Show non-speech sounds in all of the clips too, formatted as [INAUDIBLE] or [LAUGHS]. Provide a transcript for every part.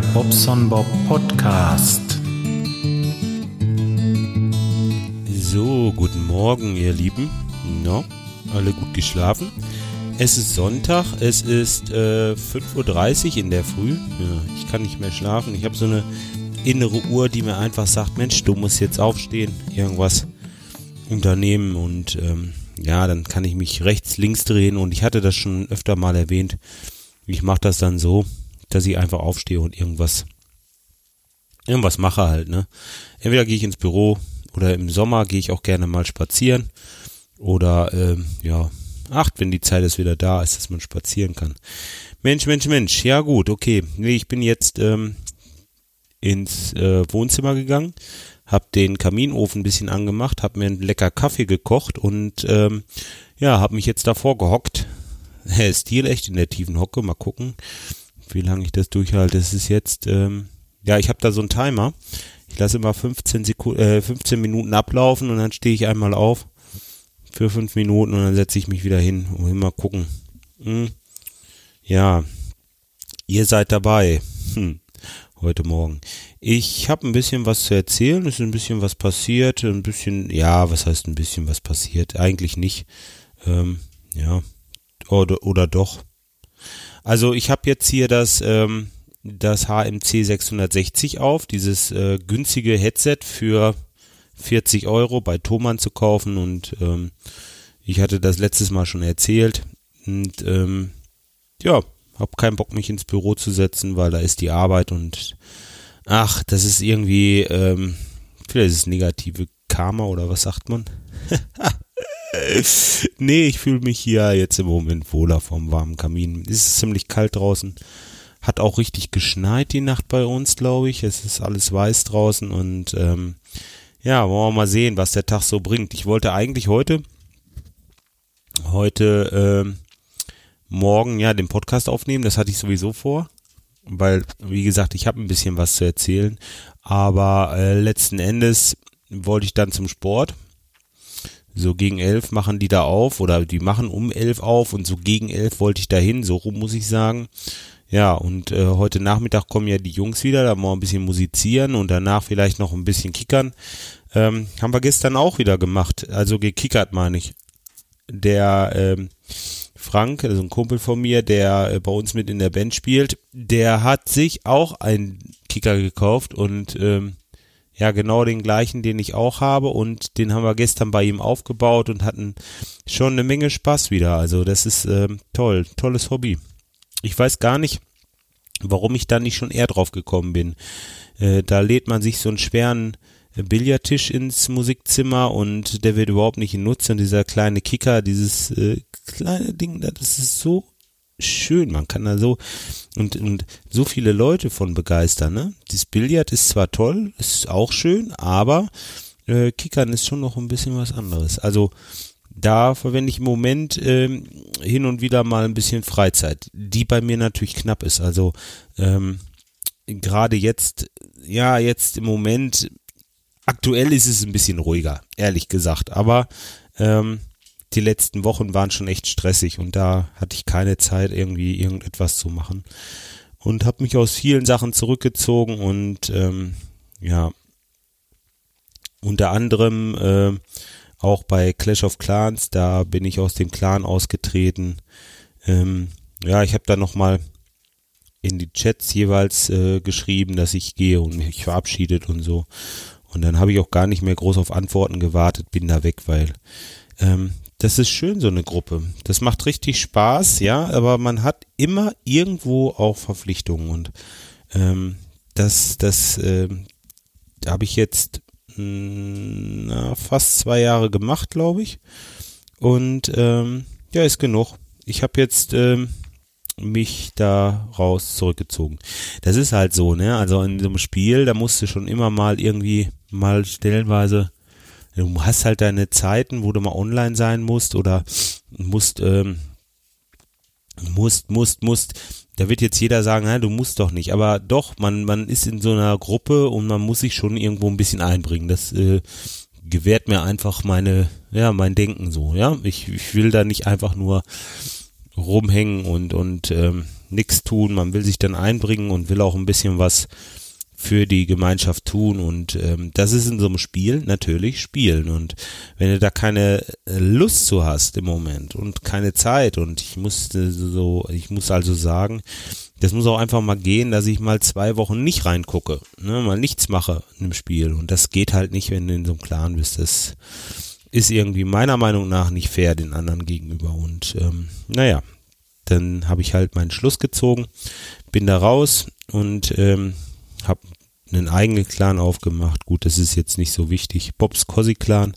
Bobson Bob Podcast. So, guten Morgen, ihr Lieben. No, alle gut geschlafen? Es ist Sonntag, es ist äh, 5.30 Uhr in der Früh. Ja, ich kann nicht mehr schlafen. Ich habe so eine innere Uhr, die mir einfach sagt, Mensch, du musst jetzt aufstehen, irgendwas unternehmen und ähm, ja, dann kann ich mich rechts, links drehen und ich hatte das schon öfter mal erwähnt. Ich mache das dann so, dass ich einfach aufstehe und irgendwas, irgendwas mache halt, ne. Entweder gehe ich ins Büro oder im Sommer gehe ich auch gerne mal spazieren oder, ähm, ja, ach, wenn die Zeit ist wieder da ist, dass man spazieren kann. Mensch, Mensch, Mensch, ja gut, okay. Nee, ich bin jetzt ähm, ins äh, Wohnzimmer gegangen, hab den Kaminofen ein bisschen angemacht, hab mir einen lecker Kaffee gekocht und ähm, ja, hab mich jetzt davor gehockt. Er [LAUGHS] ist stilecht in der tiefen Hocke, mal gucken, wie lange ich das durchhalte. Es ist jetzt, ähm, ja, ich habe da so einen Timer. Ich lasse immer 15, Sekunden, äh, 15 Minuten ablaufen und dann stehe ich einmal auf für fünf Minuten und dann setze ich mich wieder hin und mal gucken. Hm. Ja, ihr seid dabei. Hm. Heute Morgen. Ich habe ein bisschen was zu erzählen. Es ist ein bisschen was passiert. Ein bisschen, ja, was heißt ein bisschen was passiert? Eigentlich nicht. Ähm, ja, oder, oder doch. Also ich habe jetzt hier das, ähm, das HMC 660 auf, dieses äh, günstige Headset für 40 Euro bei Thomann zu kaufen und ähm, ich hatte das letztes Mal schon erzählt und ähm, ja, hab keinen Bock mich ins Büro zu setzen, weil da ist die Arbeit und ach, das ist irgendwie ähm, vielleicht ist es negative Karma oder was sagt man? [LAUGHS] [LAUGHS] nee, ich fühle mich hier jetzt im Moment wohler vom warmen Kamin. Es ist ziemlich kalt draußen. Hat auch richtig geschneit die Nacht bei uns, glaube ich. Es ist alles weiß draußen und ähm, ja, wollen wir mal sehen, was der Tag so bringt. Ich wollte eigentlich heute, heute ähm, morgen ja den Podcast aufnehmen. Das hatte ich sowieso vor, weil wie gesagt, ich habe ein bisschen was zu erzählen. Aber äh, letzten Endes wollte ich dann zum Sport so gegen elf machen die da auf oder die machen um elf auf und so gegen elf wollte ich dahin, so rum muss ich sagen. Ja, und äh, heute Nachmittag kommen ja die Jungs wieder, da wollen wir ein bisschen musizieren und danach vielleicht noch ein bisschen kickern. Ähm, haben wir gestern auch wieder gemacht, also gekickert meine ich. Der ähm, Frank, also ein Kumpel von mir, der äh, bei uns mit in der Band spielt, der hat sich auch einen Kicker gekauft und ähm, ja genau den gleichen, den ich auch habe und den haben wir gestern bei ihm aufgebaut und hatten schon eine Menge Spaß wieder. Also das ist ähm, toll, tolles Hobby. Ich weiß gar nicht, warum ich da nicht schon eher drauf gekommen bin. Äh, da lädt man sich so einen schweren Billardtisch ins Musikzimmer und der wird überhaupt nicht genutzt und dieser kleine Kicker, dieses äh, kleine Ding, das ist so schön. Man kann da so und, und so viele Leute von begeistern. Ne? Das Billard ist zwar toll, ist auch schön, aber äh, Kickern ist schon noch ein bisschen was anderes. Also da verwende ich im Moment ähm, hin und wieder mal ein bisschen Freizeit, die bei mir natürlich knapp ist. Also ähm, gerade jetzt, ja, jetzt im Moment, aktuell ist es ein bisschen ruhiger, ehrlich gesagt. Aber ähm, die letzten Wochen waren schon echt stressig und da hatte ich keine Zeit, irgendwie irgendetwas zu machen. Und habe mich aus vielen Sachen zurückgezogen und ähm, ja, unter anderem äh, auch bei Clash of Clans, da bin ich aus dem Clan ausgetreten. Ähm, ja, ich habe da nochmal in die Chats jeweils äh, geschrieben, dass ich gehe und mich verabschiedet und so. Und dann habe ich auch gar nicht mehr groß auf Antworten gewartet, bin da weg, weil ähm, das ist schön, so eine Gruppe. Das macht richtig Spaß, ja, aber man hat immer irgendwo auch Verpflichtungen und ähm, das, das äh, habe ich jetzt mh, hm, na, fast zwei Jahre gemacht, glaube ich. Und ähm, ja, ist genug. Ich habe jetzt ähm, mich da raus zurückgezogen. Das ist halt so, ne? Also in so einem Spiel, da musst du schon immer mal irgendwie mal stellenweise du hast halt deine Zeiten, wo du mal online sein musst oder musst, ähm, musst, musst, musst. Da wird jetzt jeder sagen, na, du musst doch nicht. Aber doch, man, man ist in so einer Gruppe und man muss sich schon irgendwo ein bisschen einbringen. Das äh, gewährt mir einfach meine, ja, mein Denken so, ja. Ich, ich will da nicht einfach nur rumhängen und, und ähm, nichts tun. Man will sich dann einbringen und will auch ein bisschen was für die Gemeinschaft tun. Und ähm, das ist in so einem Spiel natürlich Spielen. Und wenn du da keine äh, Lust zu hast im Moment und keine Zeit und ich musste so, ich muss also sagen, das muss auch einfach mal gehen, dass ich mal zwei Wochen nicht reingucke, ne, mal nichts mache in dem Spiel. Und das geht halt nicht, wenn du in so einem Clan bist, das ist irgendwie meiner Meinung nach nicht fair den anderen gegenüber. Und ähm, naja, dann habe ich halt meinen Schluss gezogen, bin da raus und ähm, habe einen eigenen Clan aufgemacht. Gut, das ist jetzt nicht so wichtig. Bobs Cosy Clan.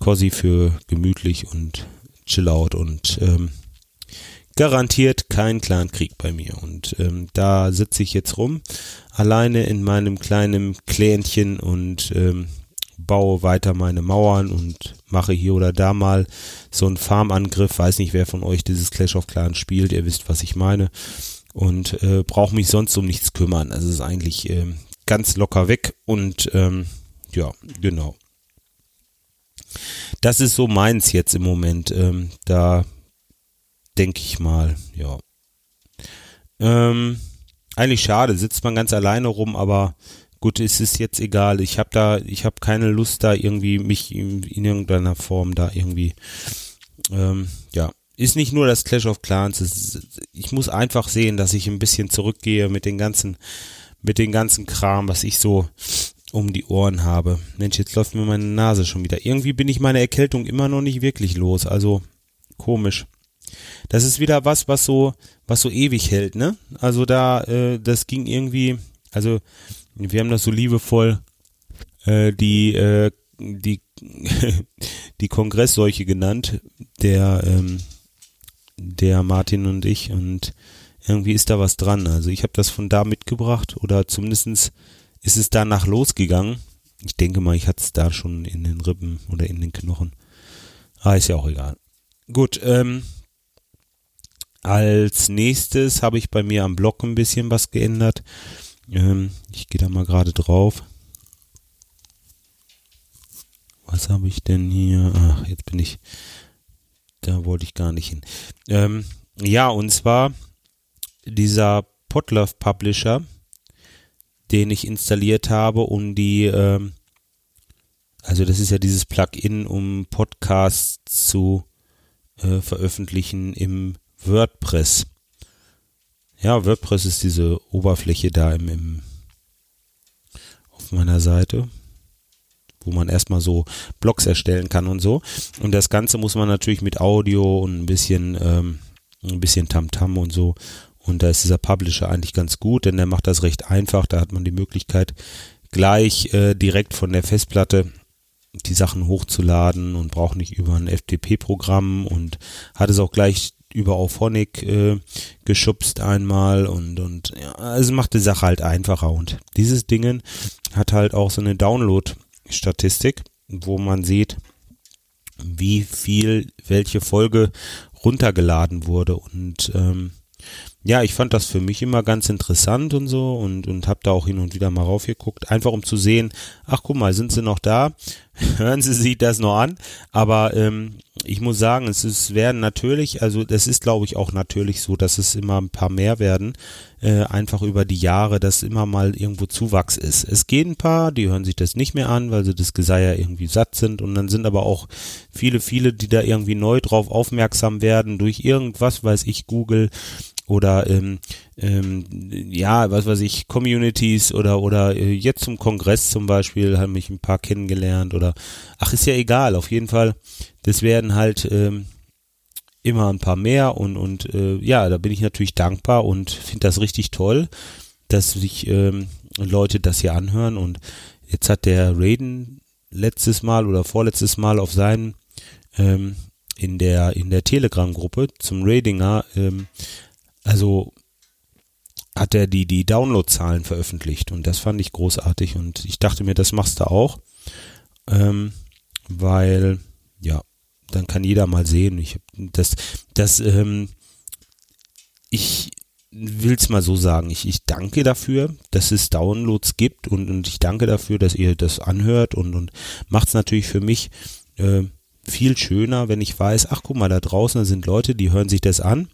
Cosy für gemütlich und chill out und ähm, garantiert kein Clankrieg bei mir. Und ähm, da sitze ich jetzt rum, alleine in meinem kleinen Klänchen und ähm, baue weiter meine Mauern und mache hier oder da mal so einen Farmangriff. Weiß nicht, wer von euch dieses Clash of Clans spielt. Ihr wisst, was ich meine und äh, brauche mich sonst um nichts kümmern. Also es ist eigentlich äh, ganz locker weg und ähm, ja, genau. Das ist so meins jetzt im Moment. Ähm, da denke ich mal, ja. Ähm, eigentlich schade, sitzt man ganz alleine rum, aber gut, es ist jetzt egal. Ich habe da, ich habe keine Lust da irgendwie mich in, in irgendeiner Form da irgendwie, ähm, ja, ist nicht nur das Clash of Clans. Ist, ich muss einfach sehen, dass ich ein bisschen zurückgehe mit den ganzen, mit den ganzen Kram, was ich so um die Ohren habe. Mensch, jetzt läuft mir meine Nase schon wieder. Irgendwie bin ich meine Erkältung immer noch nicht wirklich los. Also komisch. Das ist wieder was, was so, was so ewig hält, ne? Also da, äh, das ging irgendwie, also wir haben das so liebevoll äh, die, äh, die, [LAUGHS] die Kongressseuche genannt, der ähm, der Martin und ich und irgendwie ist da was dran. Also ich habe das von da mitgebracht oder zumindestens ist es danach losgegangen. Ich denke mal, ich hatte es da schon in den Rippen oder in den Knochen. Ah, ist ja auch egal. Gut, ähm, als nächstes habe ich bei mir am Blog ein bisschen was geändert. Ähm, ich gehe da mal gerade drauf. Was habe ich denn hier? Ach, jetzt bin ich da wollte ich gar nicht hin. Ähm, ja, und zwar dieser Potlove Publisher, den ich installiert habe, um die, ähm, also das ist ja dieses Plugin, um Podcasts zu äh, veröffentlichen im WordPress. Ja, WordPress ist diese Oberfläche da im, im auf meiner Seite wo man erstmal so Blogs erstellen kann und so. Und das Ganze muss man natürlich mit Audio und ein bisschen, ähm, ein bisschen Tamtam -Tam und so. Und da ist dieser Publisher eigentlich ganz gut, denn der macht das recht einfach. Da hat man die Möglichkeit, gleich äh, direkt von der Festplatte die Sachen hochzuladen und braucht nicht über ein FTP-Programm und hat es auch gleich über Auphonic äh, geschubst einmal und und ja, also macht die Sache halt einfacher und dieses Dingen hat halt auch so eine Download Statistik, wo man sieht, wie viel welche Folge runtergeladen wurde und ähm, ja, ich fand das für mich immer ganz interessant und so und, und habe da auch hin und wieder mal raufgeguckt, einfach um zu sehen, ach guck mal, sind sie noch da? [LAUGHS] Hören Sie sich das noch an? Aber ähm, ich muss sagen, es ist, werden natürlich, also das ist glaube ich auch natürlich so, dass es immer ein paar mehr werden, äh, einfach über die Jahre, dass immer mal irgendwo Zuwachs ist. Es gehen ein paar, die hören sich das nicht mehr an, weil sie das Geseier irgendwie satt sind und dann sind aber auch viele, viele, die da irgendwie neu drauf aufmerksam werden durch irgendwas, weiß ich, Google oder ähm, ähm, ja, was weiß ich, Communities oder oder äh, jetzt zum Kongress zum Beispiel haben mich ein paar kennengelernt oder ach ist ja egal, auf jeden Fall, das werden halt ähm, immer ein paar mehr und und äh, ja, da bin ich natürlich dankbar und finde das richtig toll, dass sich ähm, Leute das hier anhören und jetzt hat der Raiden letztes Mal oder vorletztes Mal auf seinen ähm, in der in der Telegram-Gruppe zum Radinger ähm, also hat er die, die Downloadzahlen veröffentlicht und das fand ich großartig und ich dachte mir, das machst du auch, ähm, weil, ja, dann kann jeder mal sehen, ich, das, das, ähm, ich will's mal so sagen, ich, ich danke dafür, dass es Downloads gibt und, und ich danke dafür, dass ihr das anhört und, und macht's natürlich für mich, äh, viel schöner, wenn ich weiß, ach guck mal, da draußen sind Leute, die hören sich das an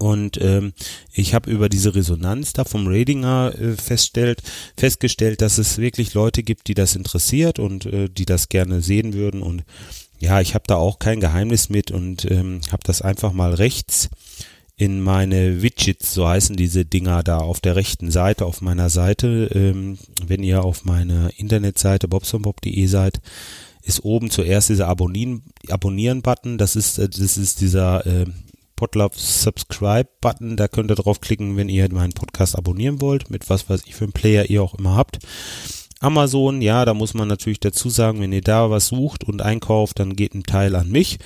Und ähm, ich habe über diese Resonanz da vom Ratinger äh, feststellt, festgestellt, dass es wirklich Leute gibt, die das interessiert und äh, die das gerne sehen würden. Und ja, ich habe da auch kein Geheimnis mit und ähm, habe das einfach mal rechts in meine Widgets, so heißen diese Dinger da auf der rechten Seite, auf meiner Seite. Ähm, wenn ihr auf meiner Internetseite bobsonbob.de seid, ist oben zuerst dieser Abonnieren-Button. Das ist, äh, das ist dieser äh, Podlove Subscribe-Button. Da könnt ihr draufklicken, wenn ihr meinen Podcast abonnieren wollt, mit was weiß ich für einen Player ihr auch immer habt. Amazon, ja, da muss man natürlich dazu sagen, wenn ihr da was sucht und einkauft, dann geht ein Teil an mich.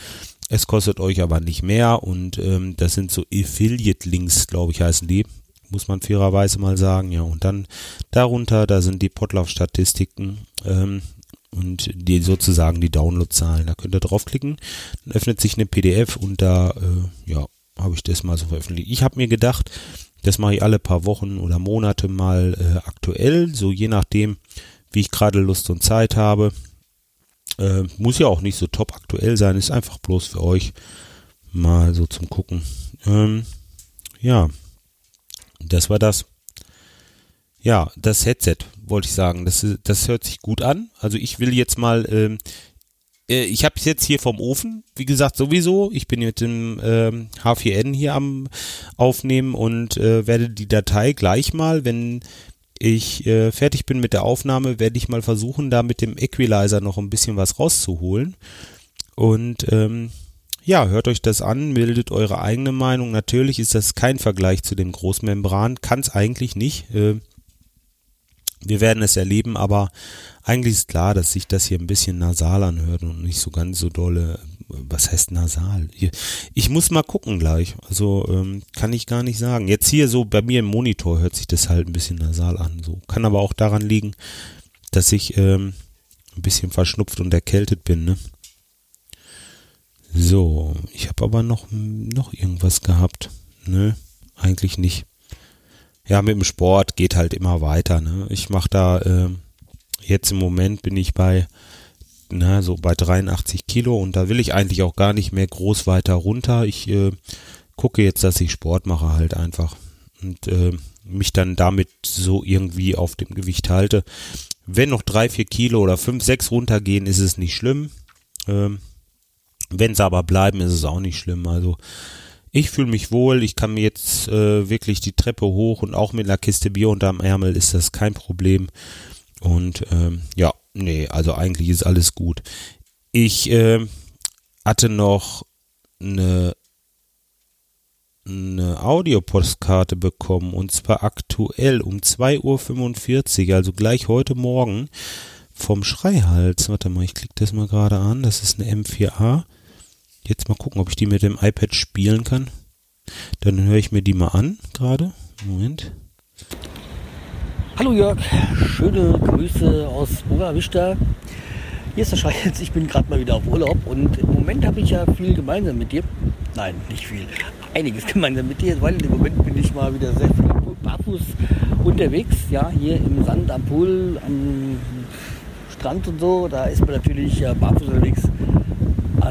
Es kostet euch aber nicht mehr und ähm, das sind so Affiliate-Links, glaube ich, heißen die. Muss man fairerweise mal sagen, ja. Und dann darunter, da sind die Podlove-Statistiken. Ähm, und die sozusagen die Downloadzahlen. Da könnt ihr draufklicken, dann öffnet sich eine PDF und da äh, ja habe ich das mal so veröffentlicht. Ich habe mir gedacht, das mache ich alle paar Wochen oder Monate mal äh, aktuell, so je nachdem, wie ich gerade Lust und Zeit habe. Äh, muss ja auch nicht so top aktuell sein, ist einfach bloß für euch mal so zum Gucken. Ähm, ja, das war das. Ja, das Headset wollte ich sagen. Das, das hört sich gut an. Also ich will jetzt mal, ähm, äh, ich habe es jetzt hier vom Ofen, wie gesagt, sowieso. Ich bin mit dem ähm, H4n hier am Aufnehmen und äh, werde die Datei gleich mal, wenn ich äh, fertig bin mit der Aufnahme, werde ich mal versuchen, da mit dem Equalizer noch ein bisschen was rauszuholen. Und ähm, ja, hört euch das an, bildet eure eigene Meinung. Natürlich ist das kein Vergleich zu dem Großmembran, kann es eigentlich nicht. Äh, wir werden es erleben, aber eigentlich ist klar, dass sich das hier ein bisschen nasal anhört und nicht so ganz so dolle. Was heißt nasal? Ich muss mal gucken gleich. Also ähm, kann ich gar nicht sagen. Jetzt hier so bei mir im Monitor hört sich das halt ein bisschen nasal an. So kann aber auch daran liegen, dass ich ähm, ein bisschen verschnupft und erkältet bin. Ne? So, ich habe aber noch noch irgendwas gehabt. Nö, eigentlich nicht ja, mit dem Sport geht halt immer weiter. Ne? Ich mache da, äh, jetzt im Moment bin ich bei, na, so bei 83 Kilo und da will ich eigentlich auch gar nicht mehr groß weiter runter. Ich äh, gucke jetzt, dass ich Sport mache halt einfach und äh, mich dann damit so irgendwie auf dem Gewicht halte. Wenn noch drei, vier Kilo oder fünf, sechs runtergehen, ist es nicht schlimm. Ähm, Wenn es aber bleiben, ist es auch nicht schlimm. Also ich fühle mich wohl, ich kann mir jetzt äh, wirklich die Treppe hoch und auch mit einer Kiste Bier unterm Ärmel ist das kein Problem. Und ähm, ja, nee, also eigentlich ist alles gut. Ich äh, hatte noch eine, eine Audiopostkarte bekommen und zwar aktuell um 2.45 Uhr, also gleich heute Morgen vom Schreihals. Warte mal, ich klicke das mal gerade an. Das ist eine M4A. Jetzt mal gucken, ob ich die mit dem iPad spielen kann. Dann höre ich mir die mal an gerade. Moment. Hallo Jörg, schöne Grüße aus Boga Vista. Hier ist der Scheiß, ich bin gerade mal wieder auf Urlaub und im Moment habe ich ja viel gemeinsam mit dir. Nein, nicht viel. Einiges [LAUGHS] gemeinsam mit dir, weil im Moment bin ich mal wieder sehr viel barfuß unterwegs. Ja, hier im Sand, am Pool, am Strand und so. Da ist man natürlich barfuß unterwegs.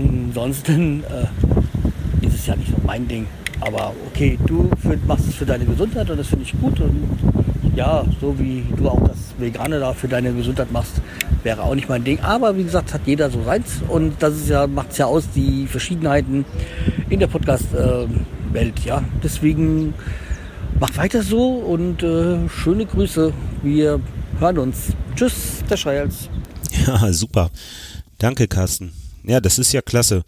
Ansonsten äh, ist es ja nicht so mein Ding. Aber okay, du für, machst es für deine Gesundheit und das finde ich gut. Und ja, so wie du auch das Vegane da für deine Gesundheit machst, wäre auch nicht mein Ding. Aber wie gesagt, hat jeder so seins. Und das ja, macht es ja aus, die Verschiedenheiten in der Podcast-Welt. ja, deswegen macht weiter so und äh, schöne Grüße. Wir hören uns. Tschüss, der Schreihals. Ja, super. Danke, Carsten. Ja, das ist ja klasse.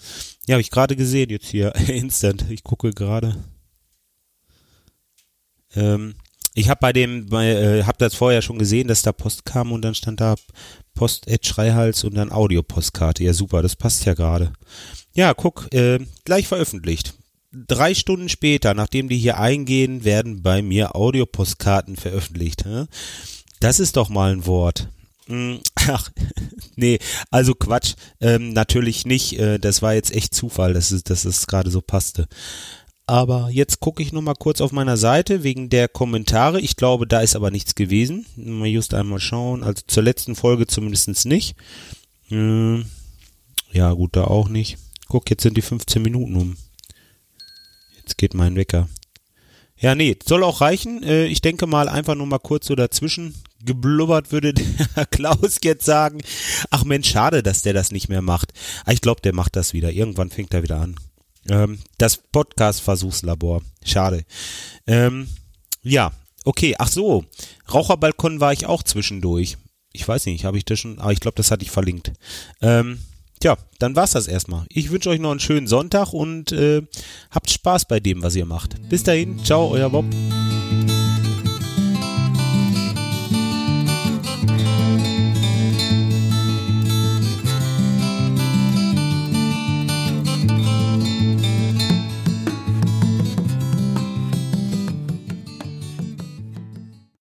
Ja, habe ich gerade gesehen jetzt hier. [LAUGHS] Instant. Ich gucke gerade. Ähm, ich habe bei dem, bei, äh, habe das vorher schon gesehen, dass da Post kam und dann stand da Post Ed Schreihals und dann Audiopostkarte. Ja, super, das passt ja gerade. Ja, guck, äh, gleich veröffentlicht. Drei Stunden später, nachdem die hier eingehen, werden bei mir Audiopostkarten veröffentlicht. Hä? Das ist doch mal ein Wort. Hm, [LAUGHS] ach, nee, also Quatsch. Ähm, natürlich nicht. Äh, das war jetzt echt Zufall, dass es, dass es gerade so passte. Aber jetzt gucke ich noch mal kurz auf meiner Seite wegen der Kommentare. Ich glaube, da ist aber nichts gewesen. Mal just einmal schauen. Also zur letzten Folge zumindest nicht. Hm, ja, gut, da auch nicht. Guck, jetzt sind die 15 Minuten um. Jetzt geht mein Wecker. Ja, nee, soll auch reichen. Äh, ich denke mal einfach nur mal kurz so dazwischen geblubbert, würde [LAUGHS] der Klaus jetzt sagen. Ach Mensch, schade, dass der das nicht mehr macht. Ah, ich glaube, der macht das wieder. Irgendwann fängt er wieder an. Ähm, das Podcast-Versuchslabor. Schade. Ähm, ja, okay. Ach so, Raucherbalkon war ich auch zwischendurch. Ich weiß nicht, habe ich das schon, aber ich glaube, das hatte ich verlinkt. Ähm, Tja, dann war's das erstmal. Ich wünsche euch noch einen schönen Sonntag und äh, habt Spaß bei dem, was ihr macht. Bis dahin, ciao, euer Bob.